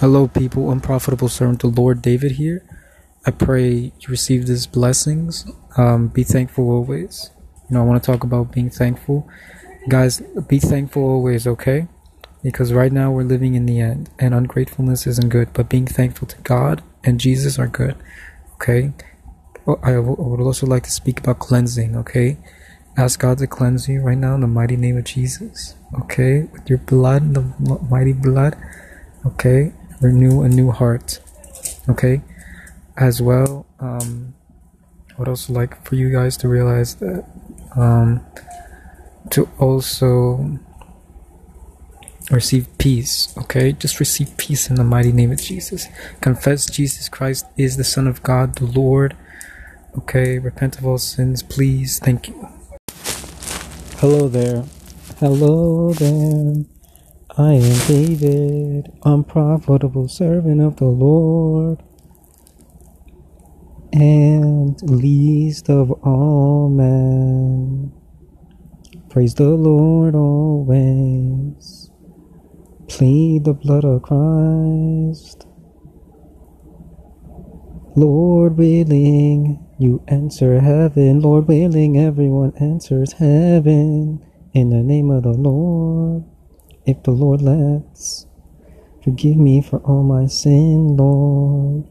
Hello, people. Unprofitable servant, the Lord David here. I pray you receive these blessings. Um, be thankful always. You know, I want to talk about being thankful. Guys, be thankful always, okay? Because right now we're living in the end, and ungratefulness isn't good, but being thankful to God and Jesus are good, okay? I would also like to speak about cleansing, okay? Ask God to cleanse you right now in the mighty name of Jesus, okay? With your blood, the mighty blood, okay? Renew a new heart. Okay, as well. Um, I would also like for you guys to realize that um, to also receive peace. Okay, just receive peace in the mighty name of Jesus. Confess Jesus Christ is the Son of God, the Lord. Okay, repent of all sins, please. Thank you. Hello there. Hello there. I am David, unprofitable servant of the Lord, and least of all men. Praise the Lord always. Plead the blood of Christ. Lord willing, you enter heaven. Lord willing, everyone enters heaven. In the name of the Lord if the Lord lets. Forgive me for all my sin, Lord.